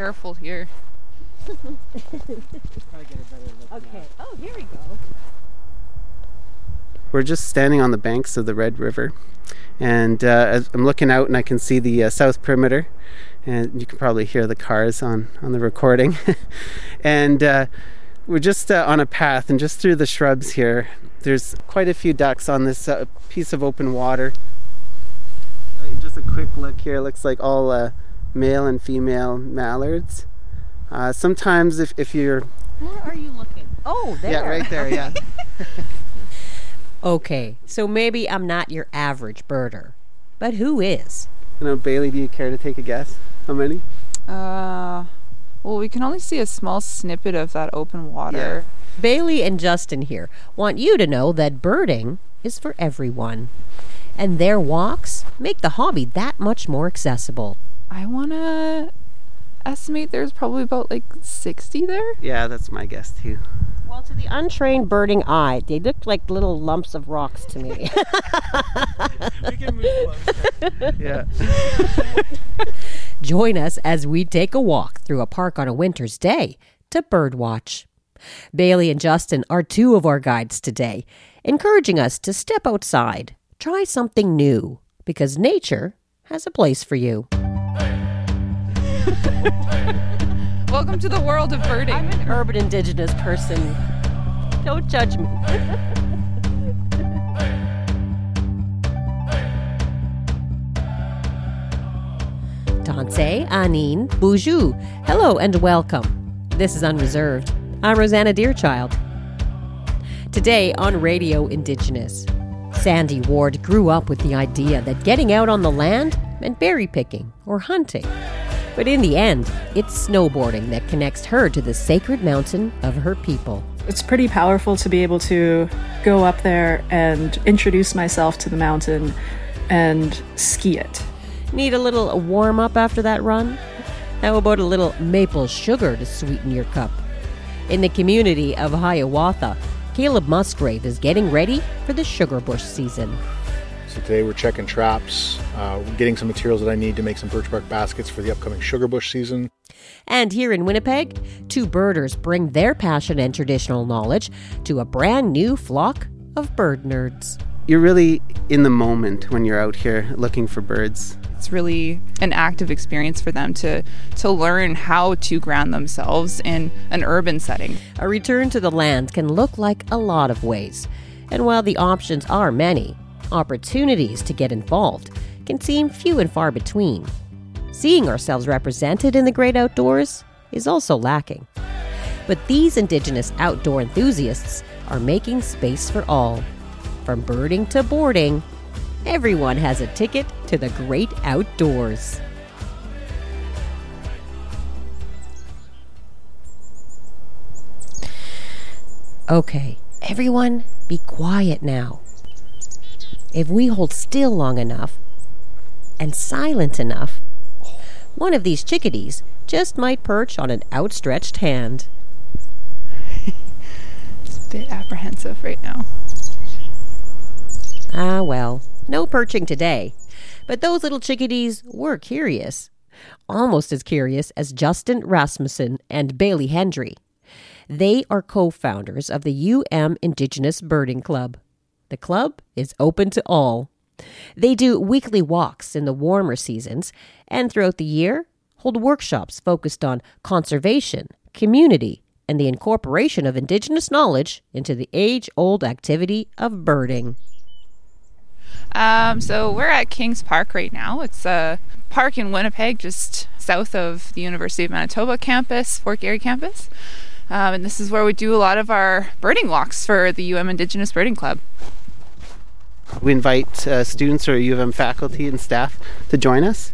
Careful here. Okay. Oh, here we go. We're just standing on the banks of the Red River, and uh, as I'm looking out, and I can see the uh, south perimeter, and you can probably hear the cars on on the recording, and uh, we're just uh, on a path, and just through the shrubs here, there's quite a few ducks on this uh, piece of open water. Uh, Just a quick look here. Looks like all uh, male and female mallards. Uh, sometimes, if, if you're Where are you looking? Oh, there. yeah, right there, yeah. Okay, so maybe I'm not your average birder, but who is? You know, Bailey, do you care to take a guess? How many? Uh, well, we can only see a small snippet of that open water. Yeah. Bailey and Justin here want you to know that birding is for everyone. And their walks make the hobby that much more accessible. I want to estimate there's probably about like 60 there. Yeah, that's my guess too. Well, to the untrained birding eye, they look like little lumps of rocks to me. We can move closer. Yeah. Join us as we take a walk through a park on a winter's day to birdwatch. Bailey and Justin are two of our guides today, encouraging us to step outside, try something new, because nature has a place for you. Welcome to the world of birding. I'm an urban indigenous person. Don't judge me. Danse, Anine, Boujou. Hello and welcome. This is Unreserved. I'm Rosanna Deerchild. Today on Radio Indigenous, Sandy Ward grew up with the idea that getting out on the land meant berry picking or hunting. But in the end, it's snowboarding that connects her to the sacred mountain of her people. It's pretty powerful to be able to go up there and introduce myself to the mountain and ski it. Need a little warm up after that run? How about a little maple sugar to sweeten your cup? In the community of Hiawatha, Caleb Musgrave is getting ready for the sugar bush season. So today we're checking traps, uh, getting some materials that I need to make some birch bark baskets for the upcoming sugar bush season. And here in Winnipeg, two birders bring their passion and traditional knowledge to a brand new flock of bird nerds. You're really in the moment when you're out here looking for birds. It's really an active experience for them to to learn how to ground themselves in an urban setting. A return to the land can look like a lot of ways. And while the options are many, opportunities to get involved can seem few and far between. Seeing ourselves represented in the great outdoors is also lacking. But these Indigenous outdoor enthusiasts are making space for all. From birding to boarding, everyone has a ticket to the great outdoors. Okay, everyone, be quiet now. If we hold still long enough and silent enough, one of these chickadees just might perch on an outstretched hand. It's a bit apprehensive right now. Ah, well, no perching today. But those little chickadees were curious. Almost as curious as Justin Rasmussen and Bailey Hendry. They are co founders of the UM Indigenous Birding Club. The club is open to all. They do weekly walks in the warmer seasons and throughout the year hold workshops focused on conservation, community, and the incorporation of Indigenous knowledge into the age old activity of birding. Um, so we're at Kings Park right now. It's a park in Winnipeg, just south of the University of Manitoba campus, Fort Garry campus. Um, and this is where we do a lot of our birding walks for the UM Indigenous Birding Club. We invite uh, students or U of M faculty and staff to join us.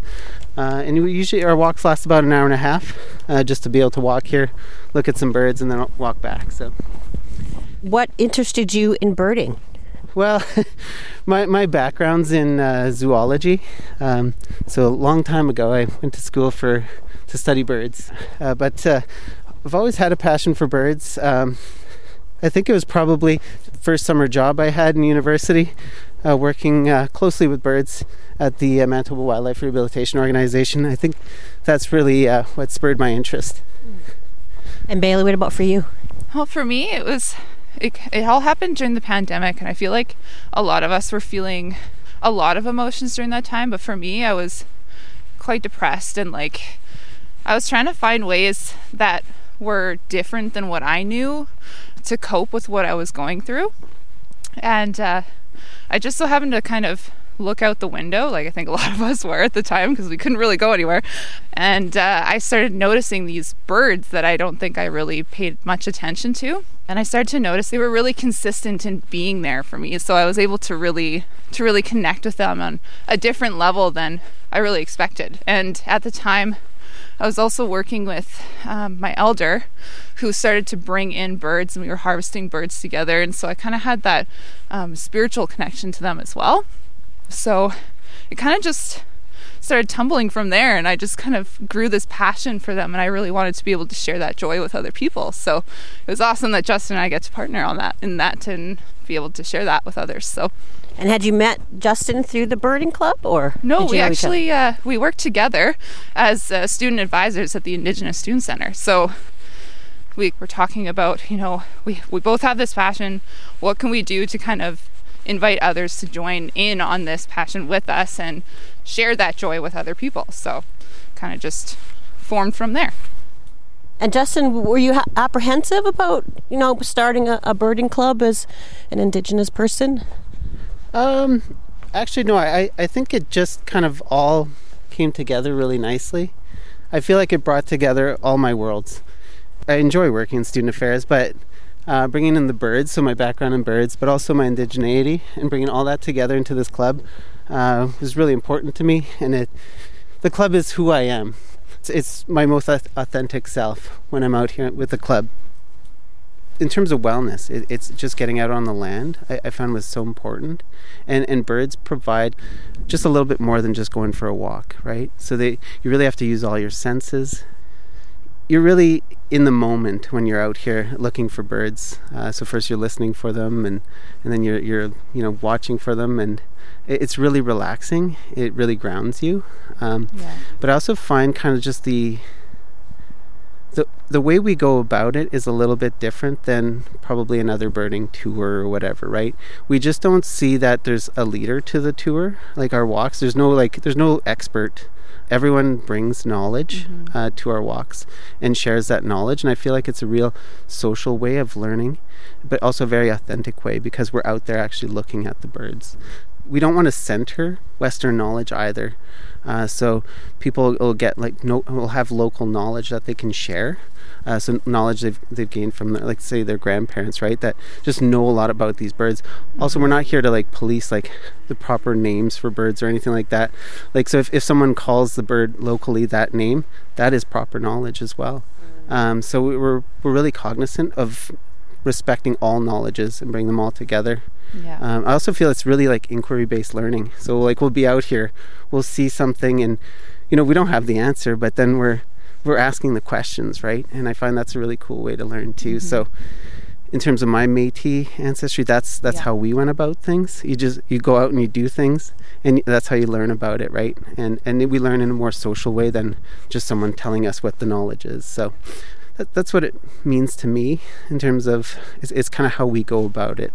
Uh, and we usually our walks last about an hour and a half, uh, just to be able to walk here, look at some birds, and then walk back. So, What interested you in birding? well, my my background's in uh, zoology. Um, so a long time ago, I went to school for to study birds, uh, but uh, I've always had a passion for birds. Um, I think it was probably the first summer job I had in university, uh, working uh, closely with birds at the uh, Manitoba Wildlife Rehabilitation Organization. I think that's really uh, what spurred my interest. And Bailey, what about for you? Well, for me, it was it, it all happened during the pandemic, and I feel like a lot of us were feeling a lot of emotions during that time. But for me, I was quite depressed and like I was trying to find ways that were different than what I knew to cope with what I was going through. And uh, I just so happened to kind of look out the window, like I think a lot of us were at the time because we couldn't really go anywhere. And uh, I started noticing these birds that I don't think I really paid much attention to. And I started to notice they were really consistent in being there for me. So I was able to really to really connect with them on a different level than I really expected. And at the time, I was also working with um, my elder who started to bring in birds and we were harvesting birds together. And so I kind of had that um, spiritual connection to them as well. So it kind of just started tumbling from there and I just kind of grew this passion for them and I really wanted to be able to share that joy with other people. So it was awesome that Justin and I get to partner on that in that and be able to share that with others. So And had you met Justin through the birding club or no, we know each other? actually uh, we worked together as uh, student advisors at the Indigenous Student Center. So we were talking about, you know, we we both have this passion. What can we do to kind of invite others to join in on this passion with us and share that joy with other people? So kind of just formed from there. And Justin, were you ha- apprehensive about you know starting a, a birding club as an Indigenous person? Um, actually, no. I I think it just kind of all came together really nicely. I feel like it brought together all my worlds. I enjoy working in student affairs, but uh, bringing in the birds, so my background in birds, but also my indigeneity, and bringing all that together into this club uh, was really important to me. And it, the club is who I am. It's, it's my most authentic self when I'm out here with the club. In terms of wellness, it, it's just getting out on the land. I, I found was so important, and and birds provide just a little bit more than just going for a walk, right? So they you really have to use all your senses you're really in the moment when you're out here looking for birds. Uh, so first you're listening for them, and and then you're you're you know watching for them, and it, it's really relaxing. It really grounds you. Um, Yeah. But I also find kind of just the the the way we go about it is a little bit different than probably another birding tour or whatever, right? We just don't see that there's a leader to the tour, like our walks. There's no like there's no expert everyone brings knowledge uh, to our walks and shares that knowledge and i feel like it's a real social way of learning but also a very authentic way because we're out there actually looking at the birds we don't want to center western knowledge either. Uh, so people will get like no will have local knowledge that they can share. Uh, so knowledge they've, they've gained from their, like say their grandparents right that just know a lot about these birds. Also we're not here to like police like the proper names for birds or anything like that. Like so if, if someone calls the bird locally that name that is proper knowledge as well. Um, so we- we're, we're really cognizant of respecting all knowledges and bring them all together Yeah. um, I also feel it's really like inquiry based learning. So like we'll be out here, we'll see something, and you know we don't have the answer, but then we're we're asking the questions, right? And I find that's a really cool way to learn too. So in terms of my Métis ancestry, that's that's Yeah. how we went about things. You just you go out and you do things, and that's how you learn about it, right? And and we learn in a more social way than just someone telling us what the knowledge is. So. That, that's what it means to me in terms of it's, it's kind of how we go about it.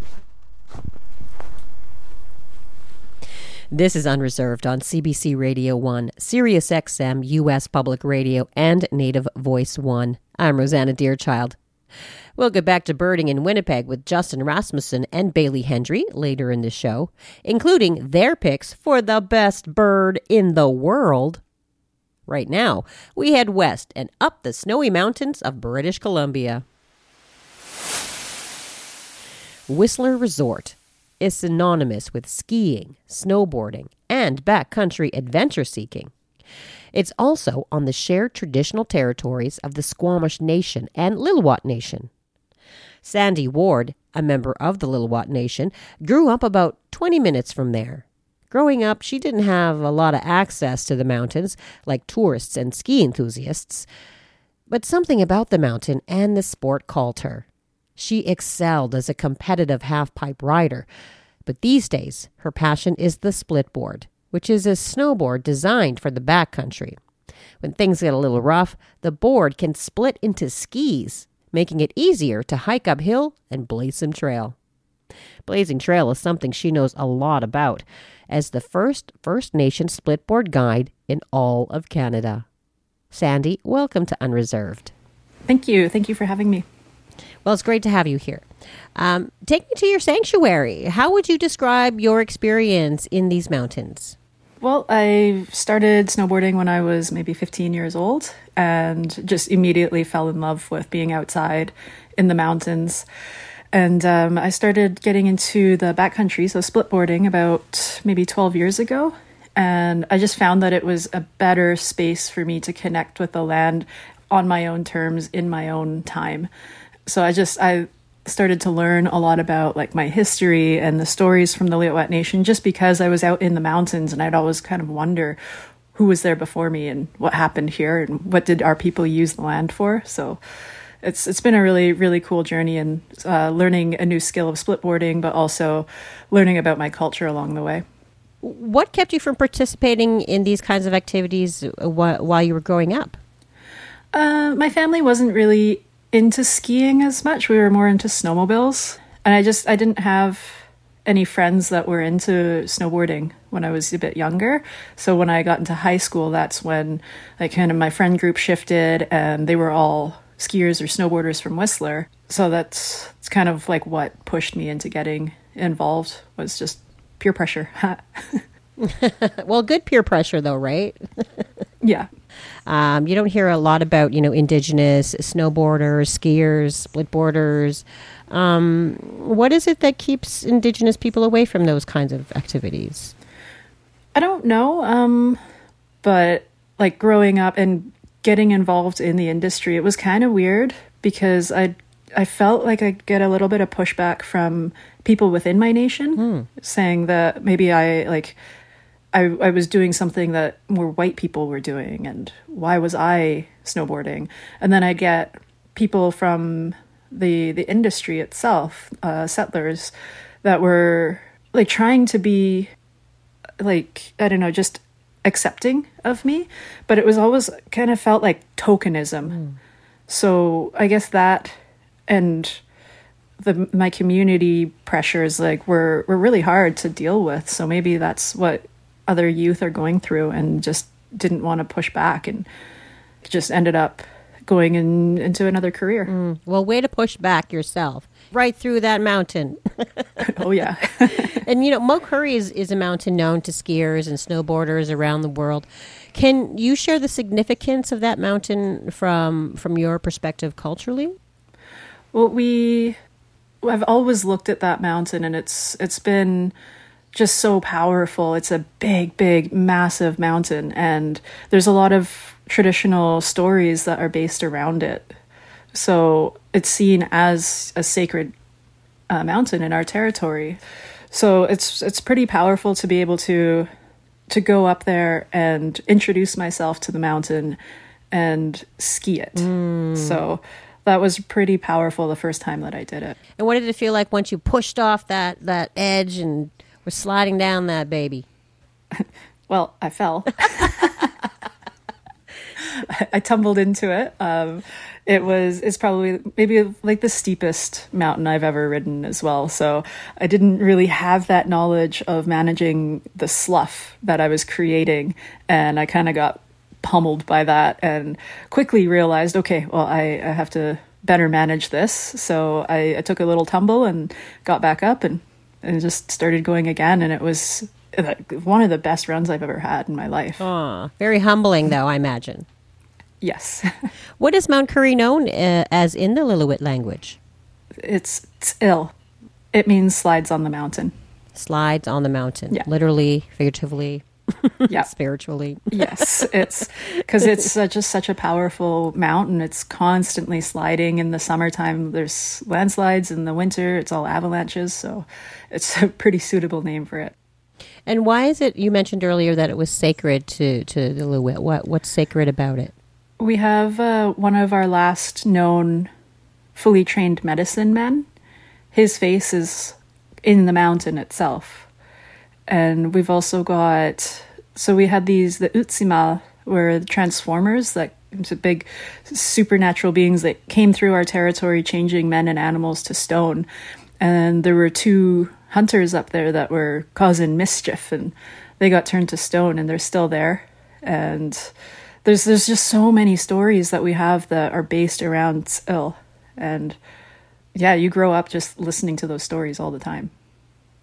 This is Unreserved on CBC Radio 1, Sirius XM, U.S. Public Radio, and Native Voice 1. I'm Rosanna Deerchild. We'll get back to birding in Winnipeg with Justin Rasmussen and Bailey Hendry later in the show, including their picks for the best bird in the world. Right now, we head west and up the snowy mountains of British Columbia. Whistler Resort. Is synonymous with skiing, snowboarding, and backcountry adventure seeking. It's also on the shared traditional territories of the Squamish Nation and Lil'wat Nation. Sandy Ward, a member of the Lil'wat Nation, grew up about 20 minutes from there. Growing up, she didn't have a lot of access to the mountains like tourists and ski enthusiasts, but something about the mountain and the sport called her. She excelled as a competitive half pipe rider, but these days her passion is the splitboard, which is a snowboard designed for the backcountry. When things get a little rough, the board can split into skis, making it easier to hike uphill and blaze some trail. Blazing trail is something she knows a lot about as the first First Nation splitboard guide in all of Canada. Sandy, welcome to Unreserved. Thank you. Thank you for having me. Well, it's great to have you here. Um, take me to your sanctuary. How would you describe your experience in these mountains? Well, I started snowboarding when I was maybe 15 years old and just immediately fell in love with being outside in the mountains. And um, I started getting into the backcountry, so splitboarding, about maybe 12 years ago. And I just found that it was a better space for me to connect with the land on my own terms in my own time. So I just, I started to learn a lot about like my history and the stories from the Lil'wat Nation just because I was out in the mountains and I'd always kind of wonder who was there before me and what happened here and what did our people use the land for. So it's it's been a really really cool journey and uh, learning a new skill of splitboarding, but also learning about my culture along the way. What kept you from participating in these kinds of activities while you were growing up? Uh, my family wasn't really into skiing as much. We were more into snowmobiles, and I just I didn't have any friends that were into snowboarding when I was a bit younger. So when I got into high school, that's when like kind of my friend group shifted, and they were all skiers or snowboarders from Whistler. So that's it's kind of like what pushed me into getting involved was just peer pressure. well, good peer pressure though, right? yeah. Um, you don't hear a lot about you know indigenous snowboarders, skiers, splitboarders. Um, what is it that keeps indigenous people away from those kinds of activities? I don't know, um, but like growing up and getting involved in the industry, it was kind of weird because I I felt like I'd get a little bit of pushback from people within my nation Hmm. saying that maybe I like I I was doing something that more white people were doing and why was I snowboarding? And then I get people from the the industry itself, uh, settlers that were like trying to be like I don't know, just accepting of me, but it was always kind of felt like tokenism. So I guess that and the my community pressures like were were really hard to deal with. So maybe that's what other youth are going through and just didn't want to push back and just ended up going in, into another career. Mm, well, way to push back yourself right through that mountain. oh yeah. and you know, Mo Currie is, is a mountain known to skiers and snowboarders around the world. Can you share the significance of that mountain from from your perspective culturally? Well, we I've always looked at that mountain and it's it's been just so powerful. It's a big, big, massive mountain and there's a lot of traditional stories that are based around it. So, it's seen as a sacred uh, mountain in our territory. So, it's it's pretty powerful to be able to to go up there and introduce myself to the mountain and ski it. So, that was pretty powerful the first time that I did it. And what did it feel like once you pushed off that that edge and were sliding down that baby? Well, I fell. I tumbled into it. Um, it was it's probably maybe like the steepest mountain I've ever ridden as well. So I didn't really have that knowledge of managing the slough that I was creating, and I kind of got pummeled by that, and quickly realized, okay, well, I, I have to better manage this. So I, I took a little tumble and got back up and and just started going again, and it was one of the best runs I've ever had in my life. Aw, very humbling, though, I imagine. Yes, What is Mount Currie known uh, as in the Lillooet language? it's, it's ill. It means slides on the mountain. Slides on the Mountain. Yeah. Literally, figuratively, Yeah. spiritually. yes, it's because it's a, such a powerful mountain. It's constantly sliding in the summertime. There's landslides in the winter. It's all avalanches, so it's a pretty suitable name for it. And why is it? You mentioned earlier that it was sacred to to the Lil'wat. What what's sacred about it? We have uh, one of our last known fully trained medicine men. His face is in the mountain itself. And we've also got, so we had these, the Utsima were the transformers, that big supernatural beings that came through our territory, changing men and animals to stone. And there were two hunters up there that were causing mischief, and they got turned to stone, and they're still there. And there's there's just so many stories that we have that are based around ill and yeah you grow up just listening to those stories all the time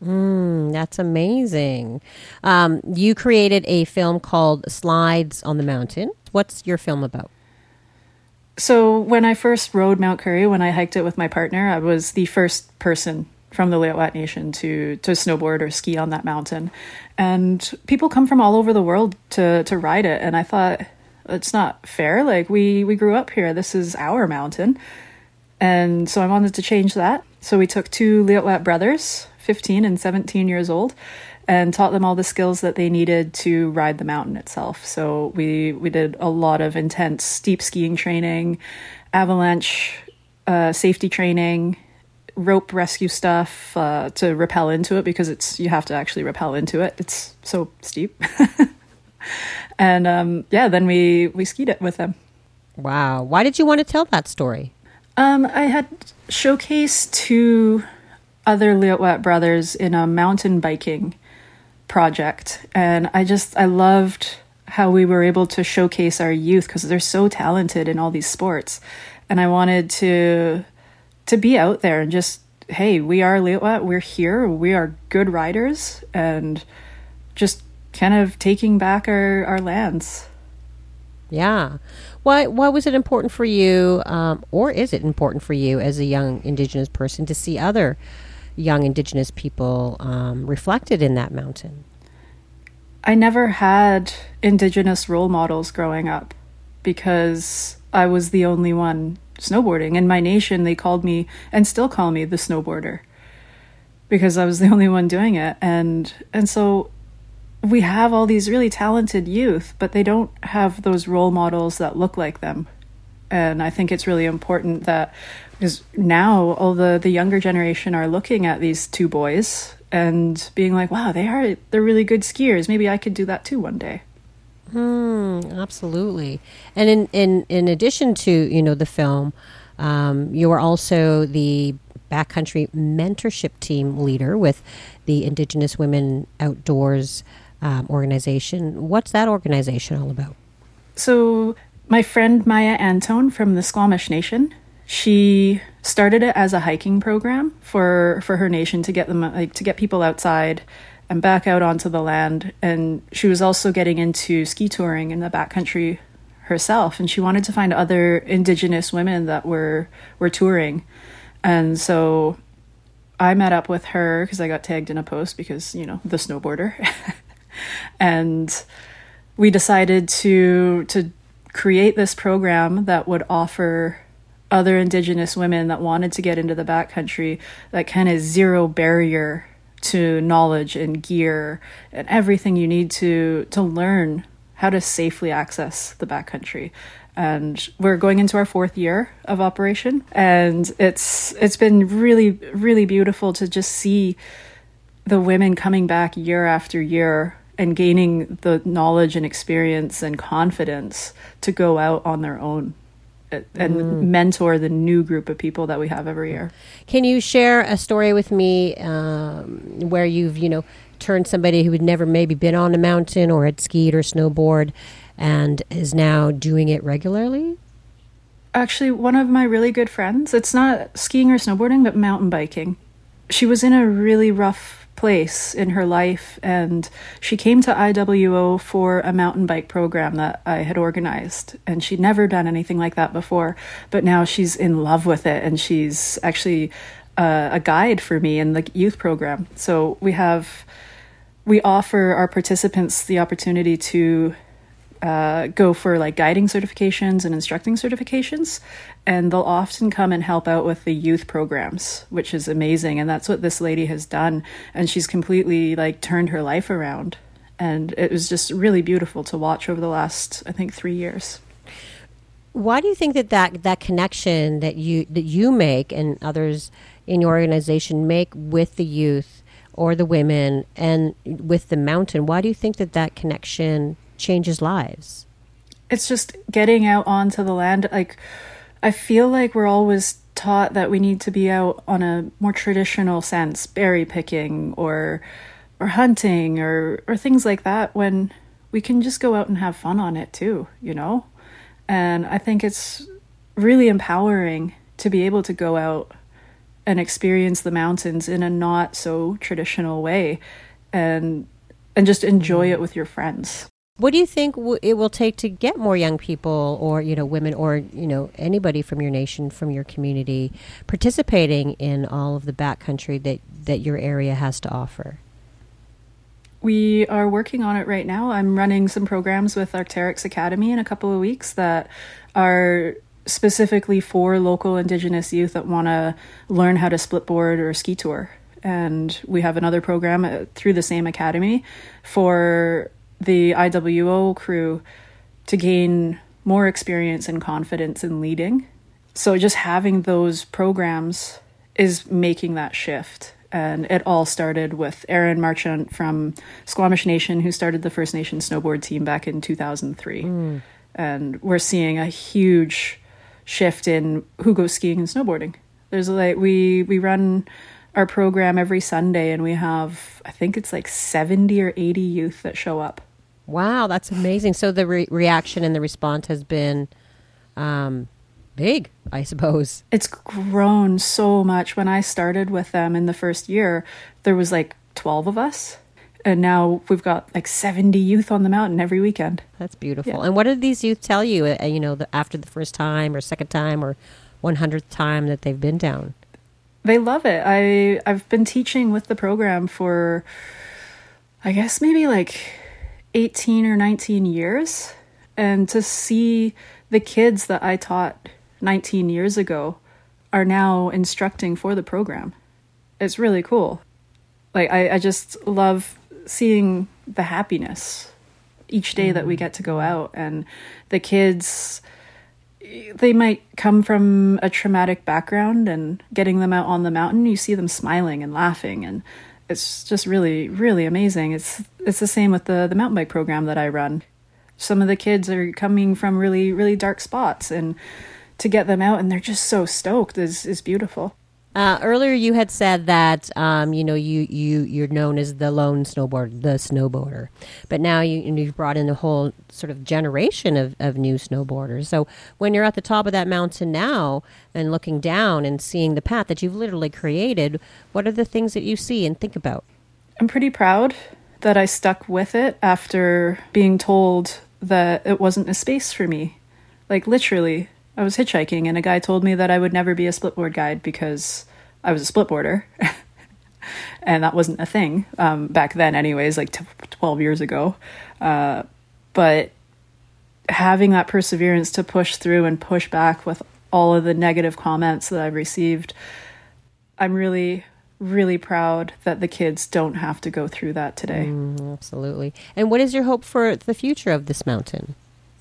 Mm, that's amazing. Um, you created a film called Slides on the Mountain. What's your film about? so when i first rode mount Currie, when i hiked it with my partner i was the first person from the Lil'wat Nation to to snowboard or ski on that mountain, and people come from all over the world to to ride it. And I thought it's not fair. Like we we grew up here. This is our mountain, and so I wanted to change that. So we took two Lil'wat brothers, 15 and 17 years old, and taught them all the skills that they needed to ride the mountain itself. So we we did a lot of intense steep skiing training, avalanche uh, safety training, rope rescue stuff uh, to rappel into it because it's you have to actually rappel into it. It's so steep. and um, yeah, then we we skied it with them. Wow. Why did you want to tell that story? Um, I had showcased two other Lil'wat brothers in a mountain biking project, and I just I loved how we were able to showcase our youth because they're so talented in all these sports, and I wanted to to be out there and just hey, we are Lil'wat, we're here, we are good riders, and just kind of taking back our our lands. Yeah. Why why was it important for you, um, or is it important for you as a young Indigenous person to see other young Indigenous people um, reflected in that mountain? I never had Indigenous role models growing up because I was the only one snowboarding. In my nation, they called me and still call me the snowboarder because I was the only one doing it. And and so we have all these really talented youth, but they don't have those role models that look like them. And I think it's really important that because now all the the younger generation are looking at these two boys and being like, "Wow, they are they're really good skiers. Maybe I could do that too one day." Hmm, absolutely. And in, in, in addition to, you know, the film, um, you are also the backcountry mentorship team leader with the Indigenous Women Outdoors um, organization. What's that organization all about? So, my friend Maya Antone from the Squamish Nation, she started it as a hiking program for for her nation to get them like to get people outside and back out onto the land. And she was also getting into ski touring in the backcountry herself, and she wanted to find other Indigenous women that were were touring. And so I met up with her because I got tagged in a post because you know the snowboarder, and we decided to to create this program that would offer other indigenous women that wanted to get into the backcountry that kind of zero barrier to knowledge and gear and everything you need to to learn how to safely access the backcountry. And we're going into our fourth year of operation and it's it's been really really beautiful to just see the women coming back year after year and gaining the knowledge and experience and confidence to go out on their own and mm. mentor the new group of people that we have every year. Can you share a story with me um, where you've, you know, turned somebody who had never maybe been on a mountain or had skied or snowboard and is now doing it regularly? Actually, one of my really good friends, it's not skiing or snowboarding, but mountain biking. She was in a really rough place in her life and she came to IWO for a mountain bike program that I had organized and she'd never done anything like that before but now she's in love with it and she's actually a, a guide for me in the youth program. So we have we offer our participants the opportunity to uh, go for like guiding certifications and instructing certifications, and they'll often come and help out with the youth programs, which is amazing. And that's what this lady has done, and she's completely like turned her life around. And it was just really beautiful to watch over the last, I think, three years. Why do you think that, that that connection that you that you make and others in your organization make with the youth or the women and with the mountain? Why do you think that that connection changes lives? It's just getting out onto the land. Like, I feel like we're always taught that we need to be out on a more traditional sense, berry picking or or hunting or or things like that when we can just go out and have fun on it too, you know? And I think it's really empowering to be able to go out and experience the mountains in a not so traditional way and and just enjoy mm-hmm. it with your friends. What do you think w- it will take to get more young people or you know women or you know anybody from your nation from your community participating in all of the backcountry that that your area has to offer? We are working on it right now. I'm running some programs with Arc'teryx Academy in a couple of weeks that are specifically for local Indigenous youth that want to learn how to split board or ski tour. And we have another program uh, through the same academy for the IWO crew to gain more experience and confidence in leading. So just having those programs is making that shift and it all started with Aaron Marchant from Squamish Nation, who started the First Nation snowboard team back in 2003. Mm. And we're seeing a huge shift in who goes skiing and snowboarding. There's like we we run our program every Sunday, and we have I think it's like 70 or 80 youth that show up. Wow, that's amazing. So the re- reaction and the response has been um, big, I suppose. It's grown so much. When I started with them in the first year, there was like 12 of us. And now we've got like 70 youth on the mountain every weekend. That's beautiful. Yeah. And what did these youth tell you, uh, you know, the, after the first time or second time or 100th time that they've been down? They love it. I I've been teaching with the program for I guess maybe like 18 or 19 years and to see the kids that I taught 19 years ago are now instructing for the program. It's really cool. Like, I, I just love seeing the happiness each day that we mm. get to go out. And the kids, they might come from a traumatic background, and getting them out on the mountain, you see them smiling and laughing. And it's just really, really amazing. It's, it's the same with the, the mountain bike program that I run. Some of the kids are coming from really, really dark spots. And to get them out and they're just so stoked is is beautiful. Uh, earlier, you had said that um, you know you you you're known as the lone snowboard, the snowboarder, but now you you've brought in a whole sort of generation of, of new snowboarders. So when you're at the top of that mountain now and looking down and seeing the path that you've literally created, what are the things that you see and think about? I'm pretty proud that I stuck with it after being told that it wasn't a space for me. Like literally, I was hitchhiking and a guy told me that I would never be a splitboard guide because I was a split boarder. and that wasn't a thing um, back then, anyways, like t- 12 years ago. Uh, but having that perseverance to push through and push back with all of the negative comments that I've received, I'm really, really proud that the kids don't have to go through that today. Mm, absolutely. And what is your hope for the future of this mountain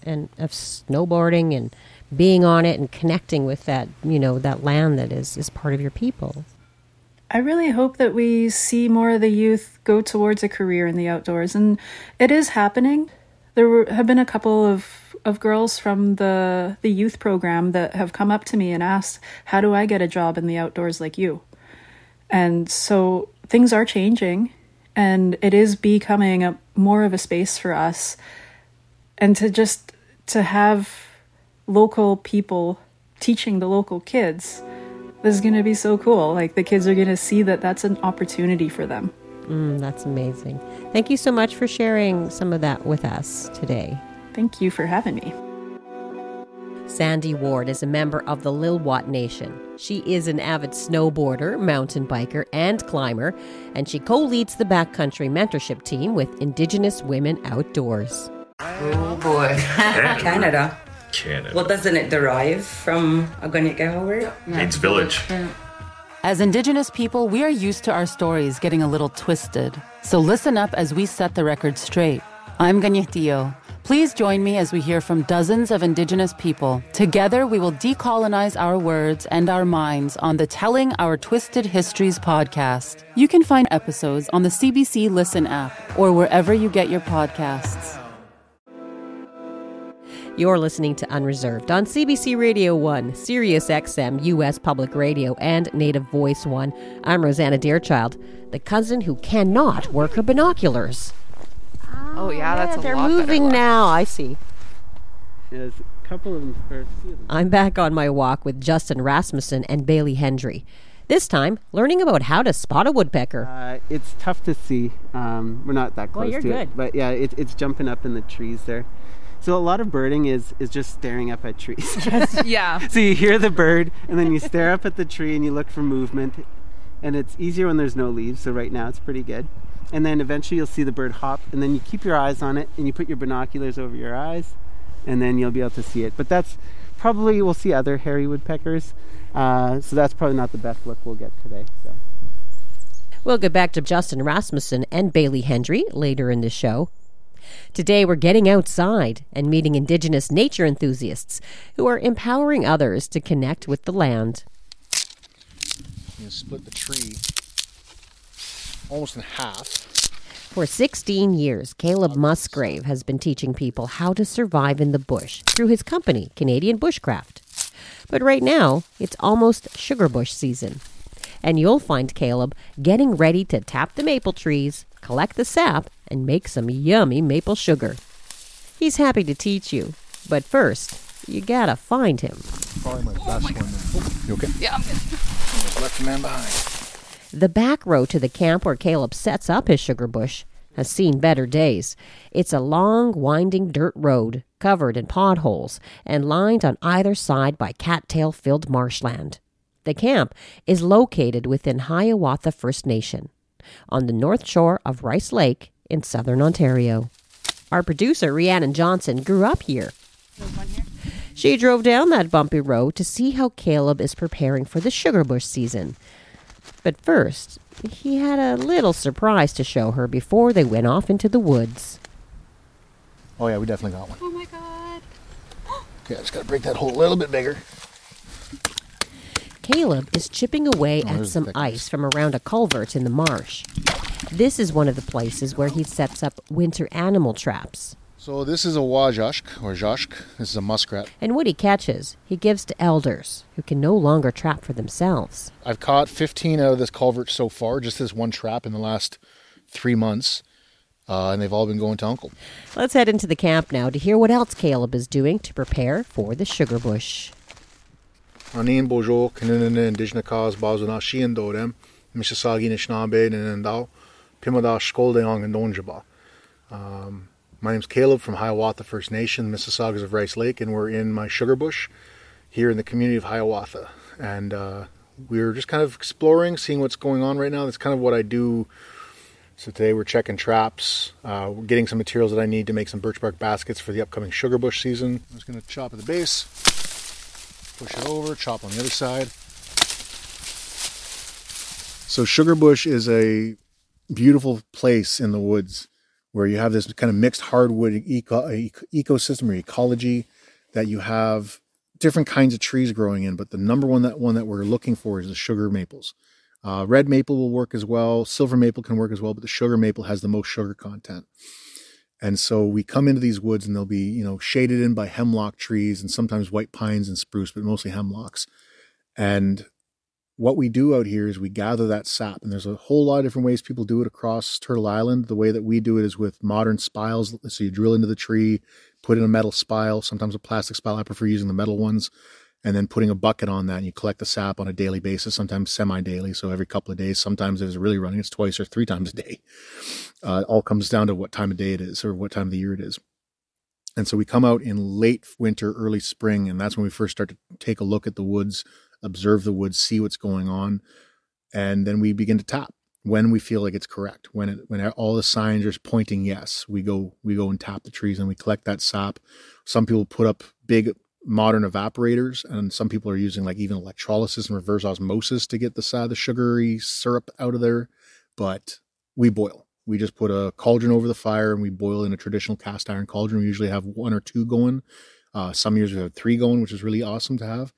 and of snowboarding and being on it and connecting with that, you know, that land that is, is part of your people. I really hope that we see more of the youth go towards a career in the outdoors, and it is happening. There were, have been a couple of of girls from the the youth program that have come up to me and asked, "How do I get a job in the outdoors like you?" And so things are changing, and it is becoming a more of a space for us, and to just to have local people teaching the local kids this is going to be so cool. Like the kids are going to see that that's an opportunity for them. Mm, that's amazing. Thank you so much for sharing some of that with us today. Thank you for having me. Sandy ward is a member of the lilwat nation. She is an avid snowboarder, mountain biker, and climber, and she co leads the backcountry mentorship team with Indigenous Women Outdoors. Oh boy, Canada. Canada. Well, doesn't it derive from Agunyika word? It's village. As Indigenous people, we are used to our stories getting a little twisted. So listen up as we set the record straight. I'm Kaniehtiio. Please join me as we hear from dozens of Indigenous people. Together, we will decolonize our words and our minds on the Telling Our Twisted Histories podcast. You can find episodes on the CBC Listen app or wherever you get your podcasts. You're listening to Unreserved on CBC Radio 1, Sirius XM, US Public Radio, and Native Voice 1. I'm Rosanna Deerchild, the cousin who cannot work her binoculars. Oh yeah, that's a They're lot moving look. now, I see. There's a couple of them, or a few of them. I'm back on my walk with Justin Rasmussen and Bailey Hendry. This time, learning about how to spot a woodpecker. Uh, it's tough to see. Um, we're not that close Well, you're to good. it, but yeah, it, it's jumping up in the trees there. So a lot of birding is is just staring up at trees. Yeah. so you hear the bird, and then you stare up at the tree, and you look for movement. And it's easier when there's no leaves. So right now it's pretty good. And then eventually you'll see the bird hop, and then you keep your eyes on it, and you put your binoculars over your eyes, and then you'll be able to see it. But that's probably we'll see other hairy woodpeckers. Uh, so that's probably not the best look we'll get today. So. We'll get back to Justin Rasmussen and Bailey Hendry later in the show. Today, we're getting outside and meeting Indigenous nature enthusiasts who are empowering others to connect with the land. You split the tree almost in half. For 16 years, Caleb Musgrave has been teaching people how to survive in the bush through his company, Canadian Bushcraft. But right now, it's almost sugar bush season. And you'll find Caleb getting ready to tap the maple trees, collect the sap, and make some yummy maple sugar. He's happy to teach you, but first, you gotta find him. Probably my best one. Oh, you okay? Yeah. I'm good. There's left man behind. The back road to the camp where Caleb sets up his sugar bush has seen better days. It's a long, winding dirt road covered in potholes and lined on either side by cattail filled marshland. The camp is located within Hiawatha First Nation on the north shore of Rice Lake in southern Ontario. Our producer, Rhiannon Johnson, grew up here. She drove down that bumpy road to see how Caleb is preparing for the sugar bush season. But first, he had a little surprise to show her before they went off into the woods. Oh yeah, we definitely got one. Oh my god. Okay, I just gotta break that hole a little bit bigger. Caleb is chipping away Oh, at some the ice from around a culvert in the marsh. This is one of the places where he sets up winter animal traps. So this is a wajashk or jashk. This is a muskrat. And what he catches, he gives to elders who can no longer trap for themselves. I've caught 15 out of this culvert so far, just this one trap in the last three months, uh, and they've all been going to Uncle. Let's head into the camp now to hear what else Caleb is doing to prepare for the sugar bush. Anin bojo indigenous cause bazuna shian dorem, Mississauga Nishnabed and Pimada Skoldeong and Donjaba. Um, my name's Caleb from Hiawatha First Nation, Mississaugas of Rice Lake, and we're in my sugar bush here in the community of Hiawatha. And uh, we're just kind of exploring, seeing what's going on right now. That's kind of what I do. So today we're checking traps, uh, we're getting some materials that I need to make some birch bark baskets for the upcoming sugar bush season. I'm just going to chop at the base, push it over, chop on the other side. So sugar bush is a beautiful place in the woods where you have this kind of mixed hardwood eco- eco- ecosystem or ecology that you have different kinds of trees growing in. But the number one that one that we're looking for is the sugar maples. Uh, red maple will work as well. Silver maple can work as well, but the sugar maple has the most sugar content. And so we come into these woods and they'll be, you know, shaded in by hemlock trees and sometimes white pines and spruce, but mostly hemlocks. And what we do out here is we gather that sap, and there's a whole lot of different ways people do it across Turtle Island. The way that we do it is with modern spiles. So you drill into the tree, put in a metal spile, sometimes a plastic spile. I prefer using the metal ones, and then putting a bucket on that, and you collect the sap on a daily basis, sometimes semi-daily, so every couple of days. Sometimes if it's really running, it's twice or three times a day. Uh, it all comes down to what time of day it is or what time of the year it is. And so we come out in late winter, early spring, and that's when we first start to take a look at the woods observe the woods, see what's going on, and then we begin to tap when we feel like it's correct. When it when all the signs are pointing yes, we go we go and tap the trees and we collect that sap. Some people put up big modern evaporators, and some people are using like even electrolysis and reverse osmosis to get the uh, the sugary syrup out of there. But we boil. We just put a cauldron over the fire and we boil in a traditional cast iron cauldron. We usually have one or two going. Uh, some years we have three going, which is really awesome to have.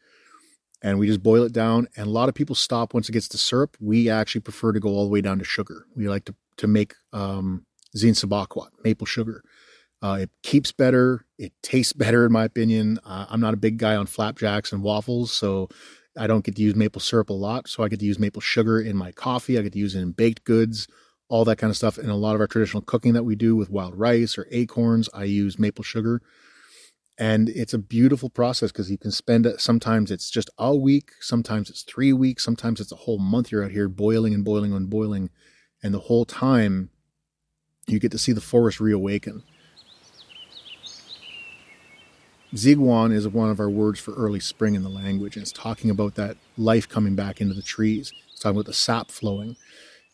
And we just boil it down. And a lot of people stop once it gets to syrup. We actually prefer to go all the way down to sugar. We like to, to make um, zine maple sugar. Uh, it keeps better. It tastes better, in my opinion. Uh, I'm not a big guy on flapjacks and waffles, so I don't get to use maple syrup a lot. So I get to use maple sugar in my coffee. I get to use it in baked goods all that kind of stuff. And a lot of our traditional cooking that we do with wild rice or acorns, I use maple sugar. And it's a beautiful process because you can spend. Sometimes it's just a week, sometimes it's three weeks, sometimes it's a whole month you're out here boiling and boiling and boiling. And the whole time you get to see the forest reawaken. Ziigwan is one of our words for early spring in the language, and it's talking about that life coming back into the trees. It's talking about the sap flowing.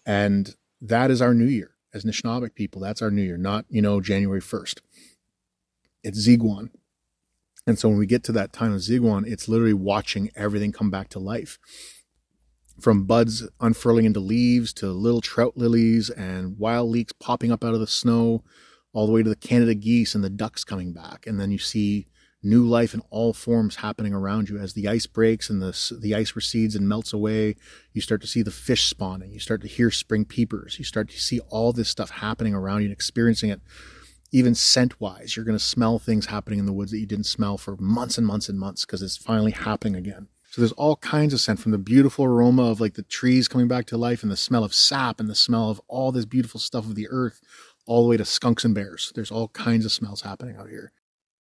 And that is our new year as Anishinaabeg people. That's our new year, not, you know, January 1st. It's Ziigwan. And so when we get to that time of Ziigwan, it's literally watching everything come back to life. From buds unfurling into leaves to little trout lilies and wild leeks popping up out of the snow, all the way to the Canada geese and the ducks coming back. And then you see new life in all forms happening around you as the ice breaks and the the ice recedes and melts away you start to see the fish spawning you start to hear spring peepers you start to see all this stuff happening around you and experiencing it even scent wise you're going to smell things happening in the woods that you didn't smell for months and months and months because it's finally happening again so there's all kinds of scent from the beautiful aroma of like the trees coming back to life and the smell of sap and the smell of all this beautiful stuff of the earth all the way to skunks and bears there's all kinds of smells happening out here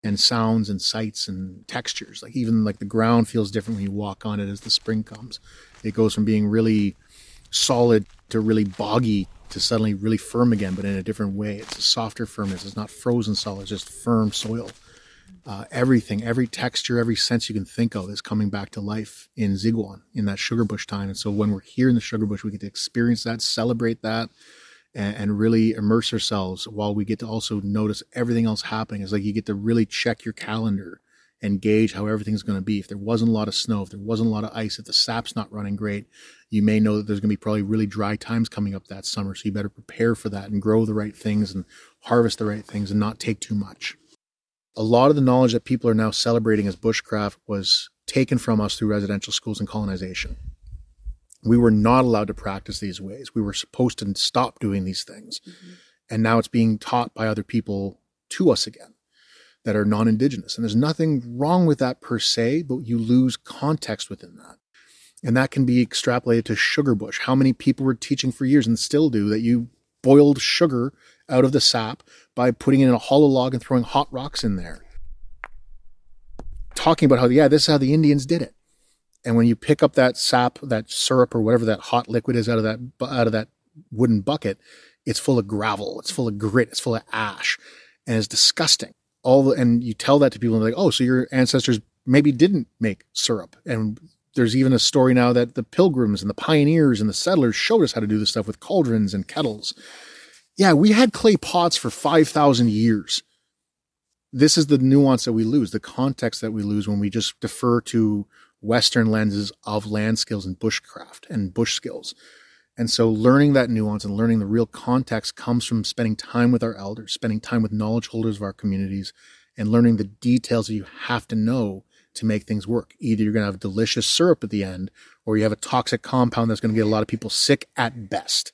and sounds and sights and textures. Like even like the ground feels different when you walk on it as the spring comes. It goes from being really solid to really boggy to suddenly really firm again, but in a different way. It's a softer firmness. It's not frozen solid, it's just firm soil. Uh, everything, every texture, every sense you can think of is coming back to life in Ziigwan in that sugar bush time. And so when we're here in the sugar bush, we get to experience that, celebrate that, and, and really immerse ourselves while we get to also notice everything else happening. It's like you get to really check your calendar and gauge how everything's going to be. If there wasn't a lot of snow, if there wasn't a lot of ice, if the sap's not running great, you may know that there's going to be probably really dry times coming up that summer. So you better prepare for that and grow the right things and harvest the right things and not take too much. A lot of the knowledge that people are now celebrating as bushcraft was taken from us through residential schools and colonization we were not allowed to practice these ways. We were supposed to stop doing these things. Mm-hmm. And now it's being taught by other people to us again that are non indigenous. And there's nothing wrong with that per se, but you lose context within that. And that can be extrapolated to sugar bush. How many people were teaching for years and still do that you boiled sugar out of the sap by putting it in a hollow log and throwing hot rocks in there? Talking about how, yeah, this is how the Indians did it. And when you pick up that sap, that syrup or whatever that hot liquid is out of that out of that wooden bucket, it's full of gravel, it's full of grit, it's full of ash, and it's disgusting. All the, and you tell that to people and they're like, "Oh, so your ancestors maybe didn't make syrup." And there's even a story now that the pilgrims and the pioneers and the settlers showed us how to do this stuff with cauldrons and kettles. Yeah, we had clay pots for 5,000 years. This is the nuance that we lose, the context that we lose when we just defer to Western lenses of land skills and bushcraft and bush skills. And so learning that nuance and learning the real context comes from spending time with our elders, spending time with knowledge holders of our communities, and learning the details that you have to know to make things work. Either you're going to have delicious syrup at the end, or you have a toxic compound that's going to get a lot of people sick at best.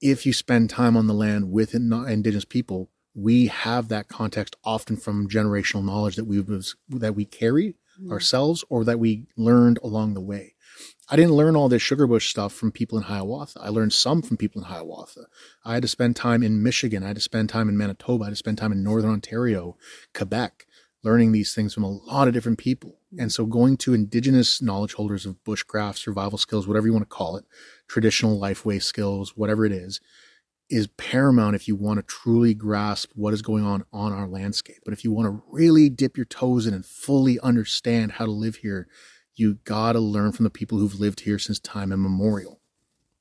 If you spend time on the land with indigenous people, we have that context often from generational knowledge that we that we carry mm. ourselves or that we learned along the way. I didn't learn all this sugar bush stuff from people in Hiawatha. I learned some from people in Hiawatha. I had to spend time in Michigan. I had to spend time in Manitoba. I had to spend time in Northern Ontario, Quebec, learning these things from a lot of different people. And so going to indigenous knowledge holders of bushcraft, survival skills, whatever you want to call it, traditional lifeway skills, whatever it is, is paramount if you want to truly grasp what is going on on our landscape. But if you want to really dip your toes in and fully understand how to live here, You got to learn from the people who've lived here since time immemorial.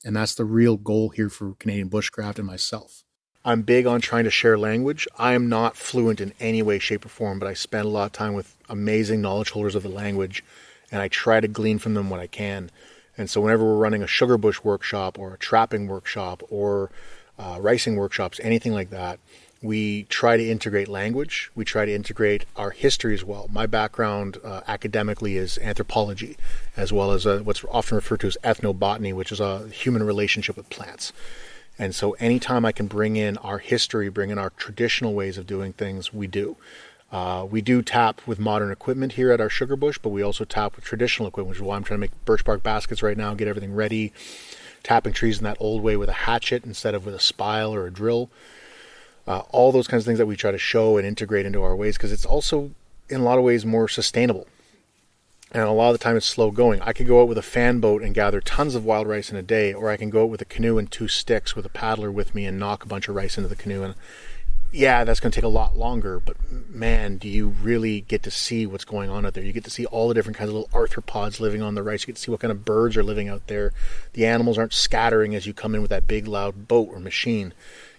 And that's the real goal here for Canadian Bushcraft and myself. I'm big on trying to share language. I am not fluent in any way, shape, or form, but I spend a lot of time with amazing knowledge holders of the language, and I try to glean from them what I can. And so, whenever we're running a sugar bush workshop or a trapping workshop or uh, ricing workshops, anything like that, we try to integrate language. We try to integrate our history as well. My background uh, academically is anthropology, as well as uh, what's often referred to as ethnobotany, which is a human relationship with plants. And so, anytime I can bring in our history, bring in our traditional ways of doing things, we do. Uh, we do tap with modern equipment here at our sugar bush, but we also tap with traditional equipment, which is why I'm trying to make birch bark baskets right now, get everything ready. Tapping trees in that old way with a hatchet instead of with a spile or a drill. Uh, all those kinds of things that we try to show and integrate into our ways because it's also, in a lot of ways, more sustainable and a lot of the time it's slow going. I could go out with a fan boat and gather tons of wild rice in a day, or I can go out with a canoe and two sticks with a paddler with me and knock a bunch of rice into the canoe. And yeah, that's going to take a lot longer, but man, do you really get to see what's going on out there? You get to see all the different kinds of little arthropods living on the rice. You get to see what kind of birds are living out there. The animals aren't scattering as you come in with that big, loud boat or machine.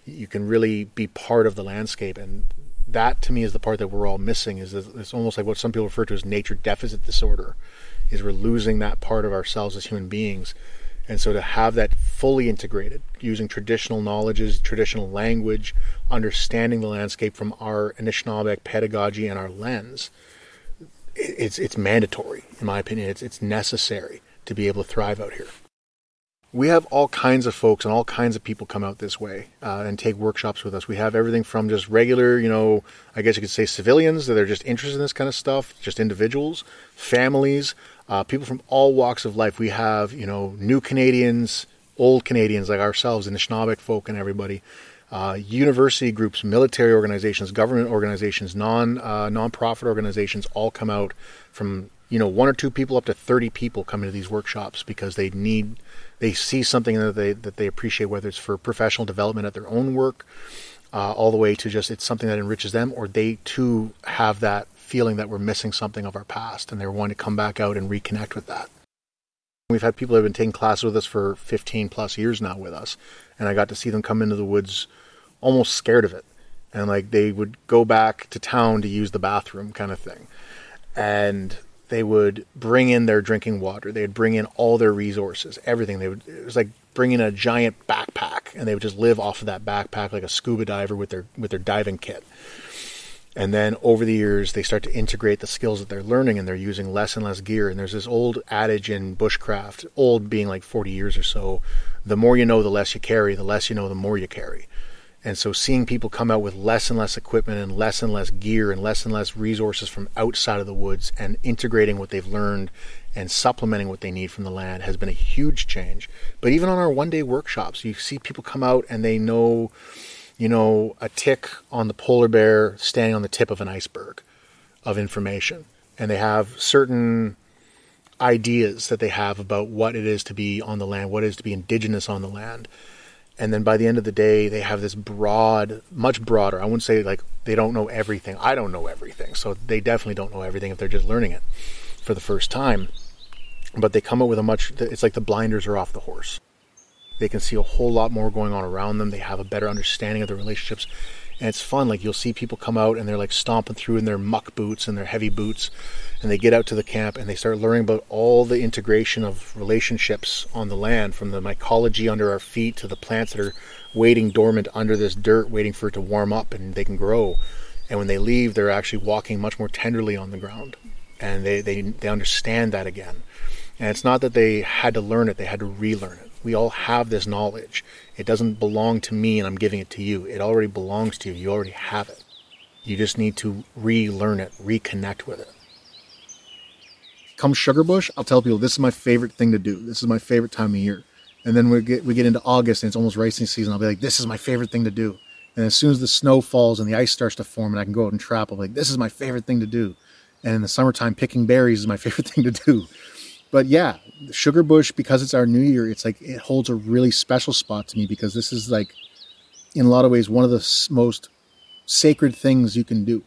You can really be part of the landscape, and that to me is the part that we're all missing is it's almost like what some people refer to as nature deficit disorder is we're losing that part of ourselves as human beings. And so to have that fully integrated using traditional knowledges traditional language understanding the landscape from our Anishinaabeg pedagogy and our lens it's it's mandatory in my opinion. It's it's necessary to be able to thrive out here we have all kinds of folks and all kinds of people come out this way uh, and take workshops with us. We have everything from just regular, you know, I guess you could say civilians that are just interested in this kind of stuff, just individuals, families, uh, people from all walks of life. We have, you know, new Canadians, old Canadians like ourselves, and the Anishinaabe folk and everybody. Uh, university groups, military organizations, government organizations, non uh, non-profit organizations all come out from you know one or two people up to 30 people come into these workshops because they need they see something that they that they appreciate, whether it's for professional development at their own work, uh, all the way to just it's something that enriches them, or they too have that feeling that we're missing something of our past, and they're wanting to come back out and reconnect with that. We've had people that have been taking classes with us for 15 plus years now with us, and I got to see them come into the woods almost scared of it, and like they would go back to town to use the bathroom, kind of thing, and they would bring in their drinking water. They would bring in all their resources, everything. They would it was like bringing a giant backpack, and they would just live off of that backpack like a scuba diver with their with their diving kit. And then over the years, they start to integrate the skills that they're learning, and they're using less and less gear. And there's this old adage in bushcraft, old being like 40 years or so: the more you know, the less you carry. The less you know, the more you carry. And so seeing people come out with less and less equipment and less and less gear and less and less resources from outside of the woods and integrating what they've learned and supplementing what they need from the land has been a huge change. But even on our one day workshops, you see people come out and they know, you know, a tick on the polar bear standing on the tip of an iceberg of information. And they have certain ideas that they have about what it is to be on the land, what it is to be indigenous on the land and then by the end of the day they have this broad much broader i wouldn't say like they don't know everything. I don't know everything. So they definitely don't know everything if they're just learning it for the first time. But they come up with a much it's like the blinders are off the horse. They can see a whole lot more going on around them. They have a better understanding of the relationships and it's fun like you'll see people come out and they're like stomping through in their muck boots and their heavy boots and they get out to the camp and they start learning about all the integration of relationships on the land from the mycology under our feet to the plants that are waiting dormant under this dirt waiting for it to warm up and they can grow. And when they leave they're actually walking much more tenderly on the ground and they, they, they understand that again. And it's not that they had to learn it they had to relearn it we all have this knowledge it doesn't belong to me and i'm giving it to you it already belongs to you you already have it you just need to relearn it reconnect with it come Sugarbush, I'll tell people this is my favorite thing to do. This is my favorite time of year. And then we get we get into August and it's almost ricing season. I'll be like, this is my favorite thing to do. And as soon as the snow falls and the ice starts to form and I can go out and trap, I'm like, this is my favorite thing to do. And in the summertime, picking berries is my favorite thing to do. But yeah, sugar bush because it's our new year, it's like it holds a really special spot to me because this is like, in a lot of ways, one of the most sacred things you can do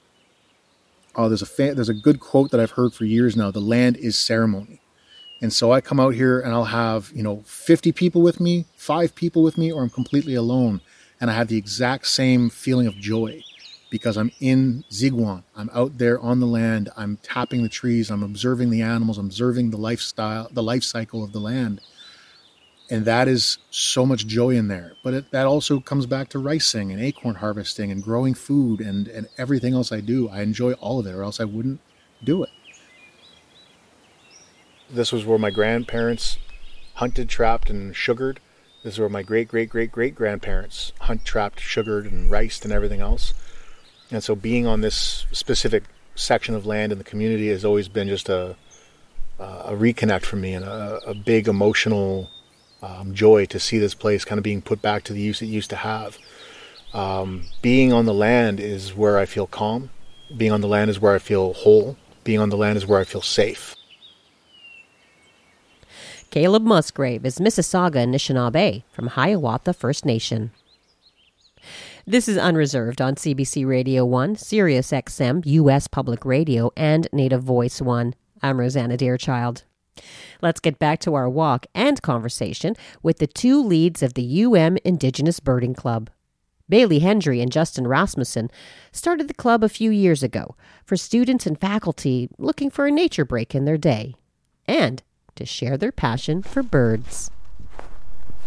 oh, there's a fa- there's a good quote that I've heard for years now. The land is ceremony, and so I come out here and I'll have you know 50 people with me, five people with me, or I'm completely alone, and I have the exact same feeling of joy because I'm in Ziigwan. I'm out there on the land. I'm tapping the trees. I'm observing the animals. I'm observing the lifestyle, the life cycle of the land. And that is so much joy in there. But it, that also comes back to ricing and acorn harvesting and growing food and, and everything else I do. I enjoy all of it, or else I wouldn't do it. This was where my grandparents hunted, trapped, and sugared. This is where my great great great great grandparents hunt, trapped, sugared, and riced and everything else. And so being on this specific section of land in the community has always been just a a reconnect for me and a, a big emotional um, joy to see this place kind of being put back to the use it used to have. Um, being on the land is where I feel calm. Being on the land is where I feel whole. Being on the land is where I feel safe. Caleb Musgrave is Mississauga Anishinaabe from Hiawatha First Nation. This is Unreserved on CBC Radio 1, Sirius XM, U.S. Public Radio, and Native Voice 1. I'm Rosanna Deerchild. Let's get back to our walk and conversation with the two leads of the UM Indigenous Birding Club. Bailey Hendry and Justin Rasmussen started the club a few years ago for students and faculty looking for a nature break in their day and to share their passion for birds.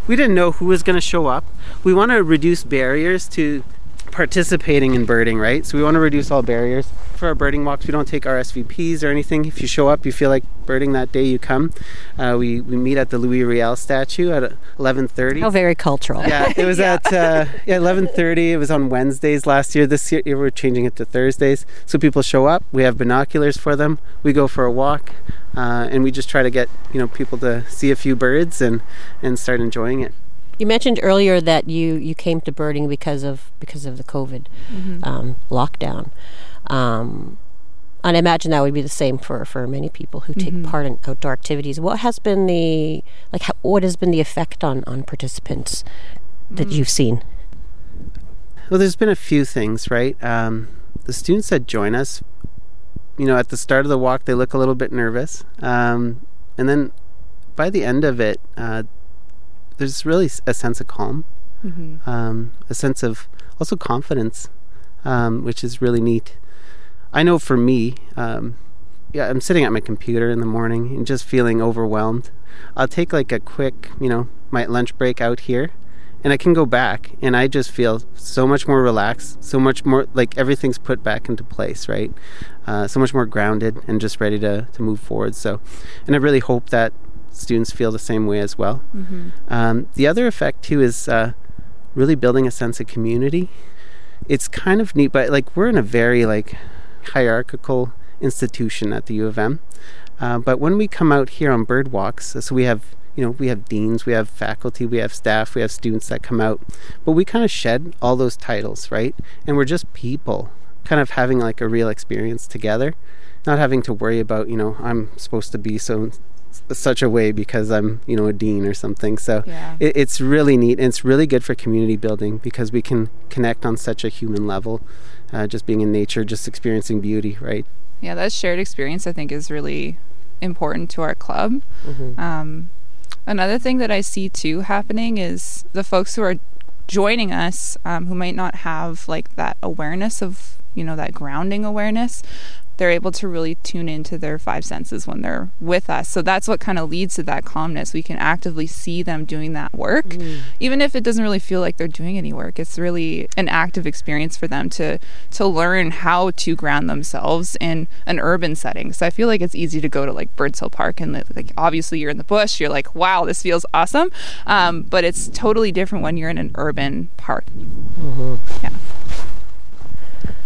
We didn't know who was going to show up. We want to reduce barriers to participating in birding, right? So we want to reduce all barriers. For our birding walks, we don't take RSVPs or anything. If you show up, you feel like birding that day, you come. Uh, we, we meet at the Louis Riel statue at 11:30. How very cultural. Yeah, it was yeah. at uh, yeah, 11:30. It was on Wednesdays last year. This year we're changing it to Thursdays. So people show up. We have binoculars for them. We go for a walk, uh, and we just try to get you know people to see a few birds and and start enjoying it. You mentioned earlier that you, you came to birding because of because of the COVID mm-hmm. um, lockdown. Um, and I imagine that would be the same for, for many people who take mm-hmm. part in outdoor activities. What has been the like? How, what has been the effect on on participants that mm. you've seen? Well, there's been a few things, right? Um, the students that join us, you know, at the start of the walk, they look a little bit nervous, um, and then by the end of it, uh, there's really a sense of calm, mm-hmm. um, a sense of also confidence, um, which is really neat. I know for me, um, yeah, I'm sitting at my computer in the morning and just feeling overwhelmed. I'll take like a quick, you know, my lunch break out here, and I can go back, and I just feel so much more relaxed, so much more like everything's put back into place, right? Uh, so much more grounded and just ready to to move forward. So, and I really hope that students feel the same way as well. Mm-hmm. Um, the other effect too is uh, really building a sense of community. It's kind of neat, but like we're in a very like hierarchical institution at the U of M. Uh, but when we come out here on bird walks, so we have you know we have deans, we have faculty, we have staff, we have students that come out, but we kind of shed all those titles, right? And we're just people, kind of having like a real experience together not having to worry about you know i'm supposed to be so such a way because I'm, you know, a dean or something. So yeah. it, it's really neat and it's really good for community building because we can connect on such a human level, uh, just being in nature, just experiencing beauty, right? Yeah, that shared experience I think is really important to our club. Mm-hmm. Um, another thing that I see too happening is the folks who are joining us um, who might not have like that awareness of you know that grounding awareness they're able to really tune into their five senses when they're with us. So that's what kind of leads to that calmness. We can actively see them doing that work, mm. even if it doesn't really feel like they're doing any work. It's really an active experience for them to to learn how to ground themselves in an urban setting. So I feel like it's easy to go to like Birds Hill Park and like obviously you're in the bush, you're like, wow, this feels awesome. Um, but it's totally different when you're in an urban park. Mm-hmm. Yeah.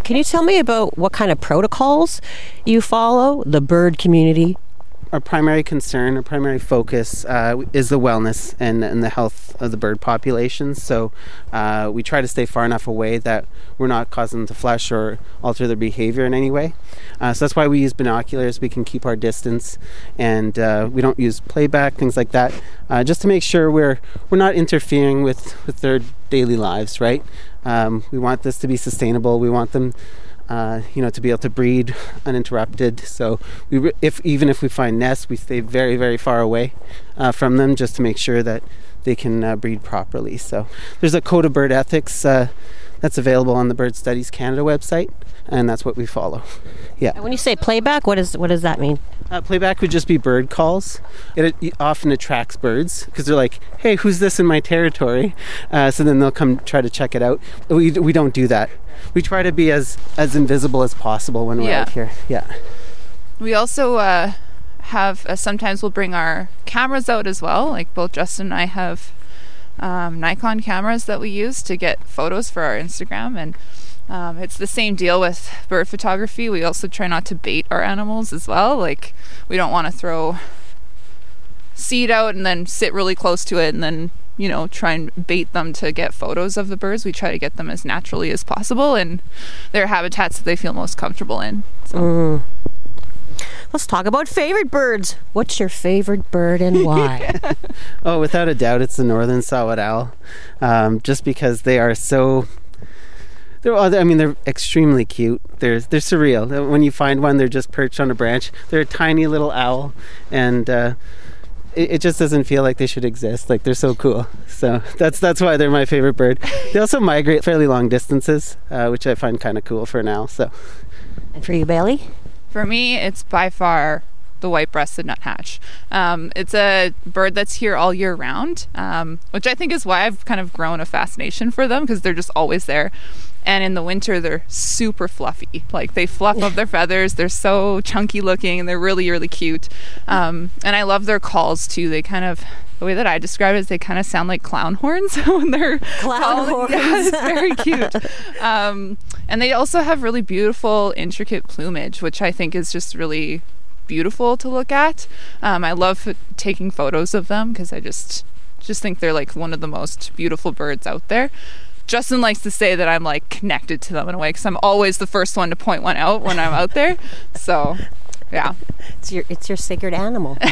Can you tell me about what kind of protocols you follow, the bird community? Our primary concern, our primary focus uh, is the wellness and, and the health of the bird populations. So uh, we try to stay far enough away that we're not causing them to flush or alter their behavior in any way. Uh, so that's why we use binoculars. We can keep our distance, and uh, we don't use playback, things like that, uh, just to make sure we're we're not interfering with with their daily lives, right? Um, we want this to be sustainable. We want them uh, you know, to be able to breed uninterrupted. So we, re- if even if we find nests, we stay very, very far away uh, from them just to make sure that they can uh, breed properly. So there's a code of bird ethics uh, that's available on the Bird Studies Canada website, and that's what we follow. Yeah. And when you say playback, what is what does that mean? Uh, playback would just be bird calls. It, it often attracts birds because they're like, "Hey, who's this in my territory?" Uh, so then they'll come try to check it out. We, we don't do that. We try to be as as invisible as possible when we're Yeah. out here. Yeah. We also uh, have uh, sometimes we'll bring our cameras out as well. Like both Justin and I have um, Nikon cameras that we use to get photos for our Instagram, and um, it's the same deal with bird photography. We also try not to bait our animals as well. Like we don't want to throw seed out and then sit really close to it and then you know try and bait them to get photos of the birds we try to get them as naturally as possible in their habitats that they feel most comfortable in Mm. Let's talk about favorite birds. What's your favorite bird and why? Oh, without a doubt, it's the northern saw-whet owl. Um, just because they are so. They're, all- I mean, they're extremely cute. They're they're surreal. When you find one, they're just perched on a branch. They're a tiny little owl, and uh, it, it just doesn't feel like they should exist. Like they're so cool. So that's that's why they're my favorite bird. They also migrate fairly long distances, uh, which I find kind of cool for an owl. So and for you, Bailey? For me, it's by far the white-breasted nuthatch. Um, it's a bird that's here all year round, um, which I think is why I've kind of grown a fascination for them because they're just always there. And in the winter, they're super fluffy. Like they fluff up their feathers. They're so chunky looking, and they're really, really cute. Um, and I love their calls too. They kind of the way that I describe it is they kind of sound like clown horns when they're Clown calling. Yeah, horns. it's very cute. Um, and they also have really beautiful, intricate plumage, which I think is just really beautiful to look at. Um, I love f- taking photos of them because I just just think they're like one of the most beautiful birds out there. Justin likes to say that I'm like connected to them in a way because I'm always the first one to point one out when I'm out there. So, yeah, It's your it's your sacred animal.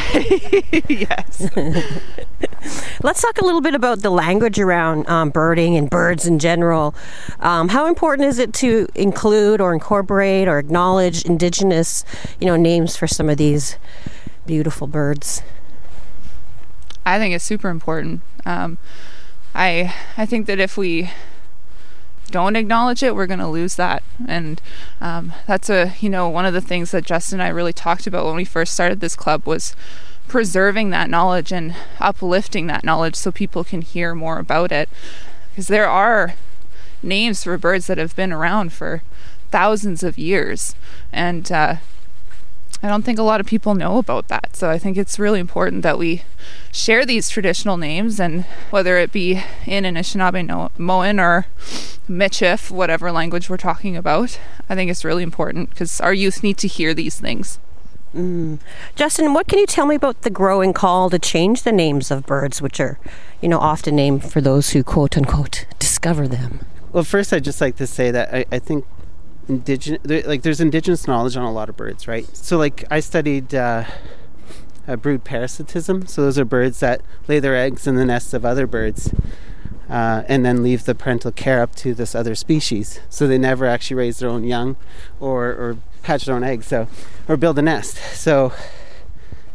yes. Let's talk a little bit about the language around um, birding and birds in general. Um, how important is it to include or incorporate or acknowledge indigenous, you know, names for some of these beautiful birds? I think it's super important. Um, I I think that if we don't acknowledge it, we're going to lose that, and um, that's a you know one of the things that Justin and I really talked about when we first started this club was preserving that knowledge and uplifting that knowledge so people can hear more about it, because there are names for birds that have been around for thousands of years, and uh, I don't think a lot of people know about that. So I think it's really important that we share these traditional names, and whether it be in Anishinaabe no- Moan or Michif, whatever language we're talking about, I think it's really important because our youth need to hear these things. Mm. Justin, what can you tell me about the growing call to change the names of birds, which are, you know, often named for those who quote unquote discover them? Well, first, I'd just like to say that I, I think indigenous, like, there's indigenous knowledge on a lot of birds, right? So, like, I studied uh, uh, brood parasitism. So, those are birds that lay their eggs in the nests of other birds uh, and then leave the parental care up to this other species. So, they never actually raise their own young or, or hatch their own eggs, so or build a nest. So,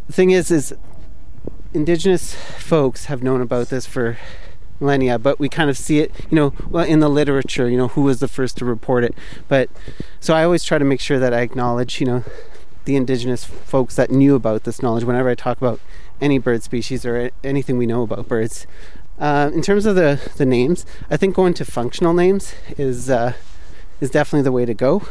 the thing is, is indigenous folks have known about this for millennia, but we kind of see it, you know, well in the literature, you know, who was the first to report it. But so I always try to make sure that I acknowledge, you know, the indigenous folks that knew about this knowledge whenever I talk about any bird species or anything we know about birds. Uh, in terms of the, the names, I think going to functional names is uh, is definitely the way to go.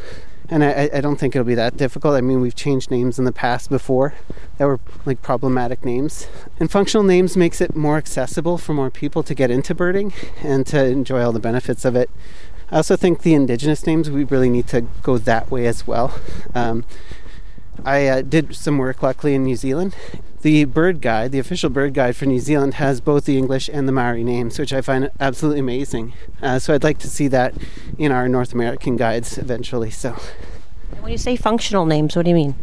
And I, I- don't think it'll be that difficult. I mean, we've changed names in the past before that were like problematic names. And functional names makes it more accessible for more people to get into birding and to enjoy all the benefits of it. I also think the indigenous names, we really need to go that way as well. Um, I uh, did some work luckily in New Zealand. The bird guide, the official bird guide for New Zealand, has both the English and the Maori names, which I find absolutely amazing. Uh, so I'd like to see that in our North American guides eventually. So, When you say functional names, what do you mean?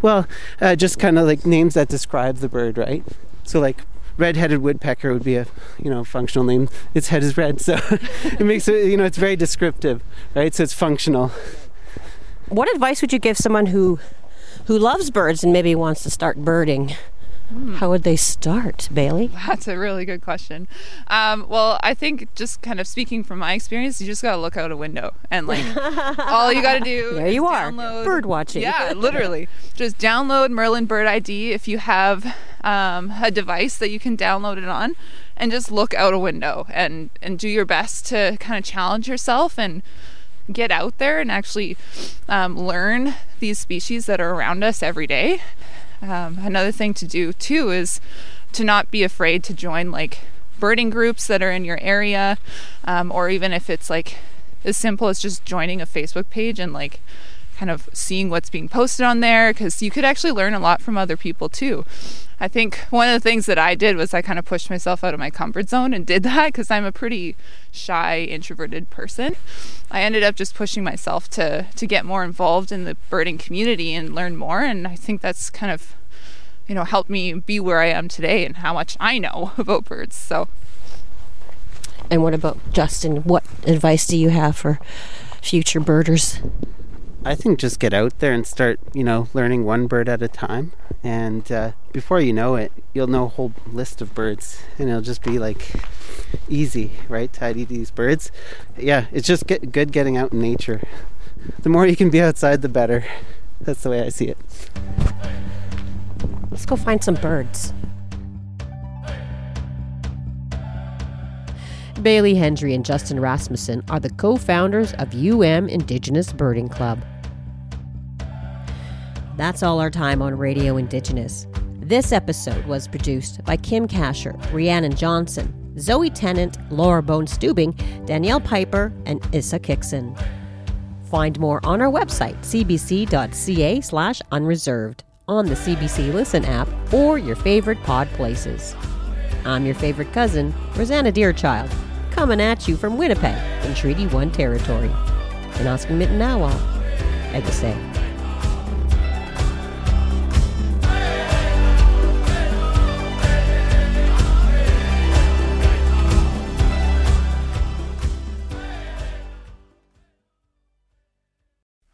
well, uh, just kind of like names that describe the bird, right? So, like red-headed woodpecker would be a you know functional name. Its head is red, so it makes it you know it's very descriptive, right? So it's functional. What advice would you give someone who who loves birds and maybe wants to start birding? How would they start, Bailey? That's a really good question. Um, well, I think just kind of speaking from my experience, you just got to look out a window and like all you got to do. There is you are, download- bird watching. Yeah, literally. just download Merlin Bird ID if you have um, a device that you can download it on, and just look out a window and and do your best to kind of challenge yourself and get out there and actually um, learn these species that are around us every day. Um, another thing to do too is to not be afraid to join like birding groups that are in your area, um, or even if it's like as simple as just joining a Facebook page and like kind of seeing what's being posted on there because you could actually learn a lot from other people too. I think one of the things that I did was I kind of pushed myself out of my comfort zone and did that because I'm a pretty shy, introverted person. I ended up just pushing myself to to get more involved in the birding community and learn more, and I think that's kind of you know helped me be where I am today and how much I know about birds. So And what about Justin? What advice do you have for future birders? I think just get out there and start, you know, learning one bird at a time. And uh, before you know it, you'll know a whole list of birds, and it'll just be like easy, right? To ID these birds. Yeah, it's just get, good getting out in nature. The more you can be outside, the better. That's the way I see it. Let's go find some birds. Bailey Hendry and Justin Rasmussen are the co founders of UM Indigenous Birding Club. That's all our time on Radio Indigenous. This episode was produced by Kim Kaschor, Rhiannon Johnson, Zoe Tennant, Laura Bone Stubing, Danielle Piper, and Issa Kickson. Find more on our website, cbc.ca slash unreserved, on the CBC Listen app, or your favorite pod places. I'm your favorite cousin, Rosanna Deerchild, coming at you from Winnipeg in Treaty 1 territory. And asking Mitinawa, Egase.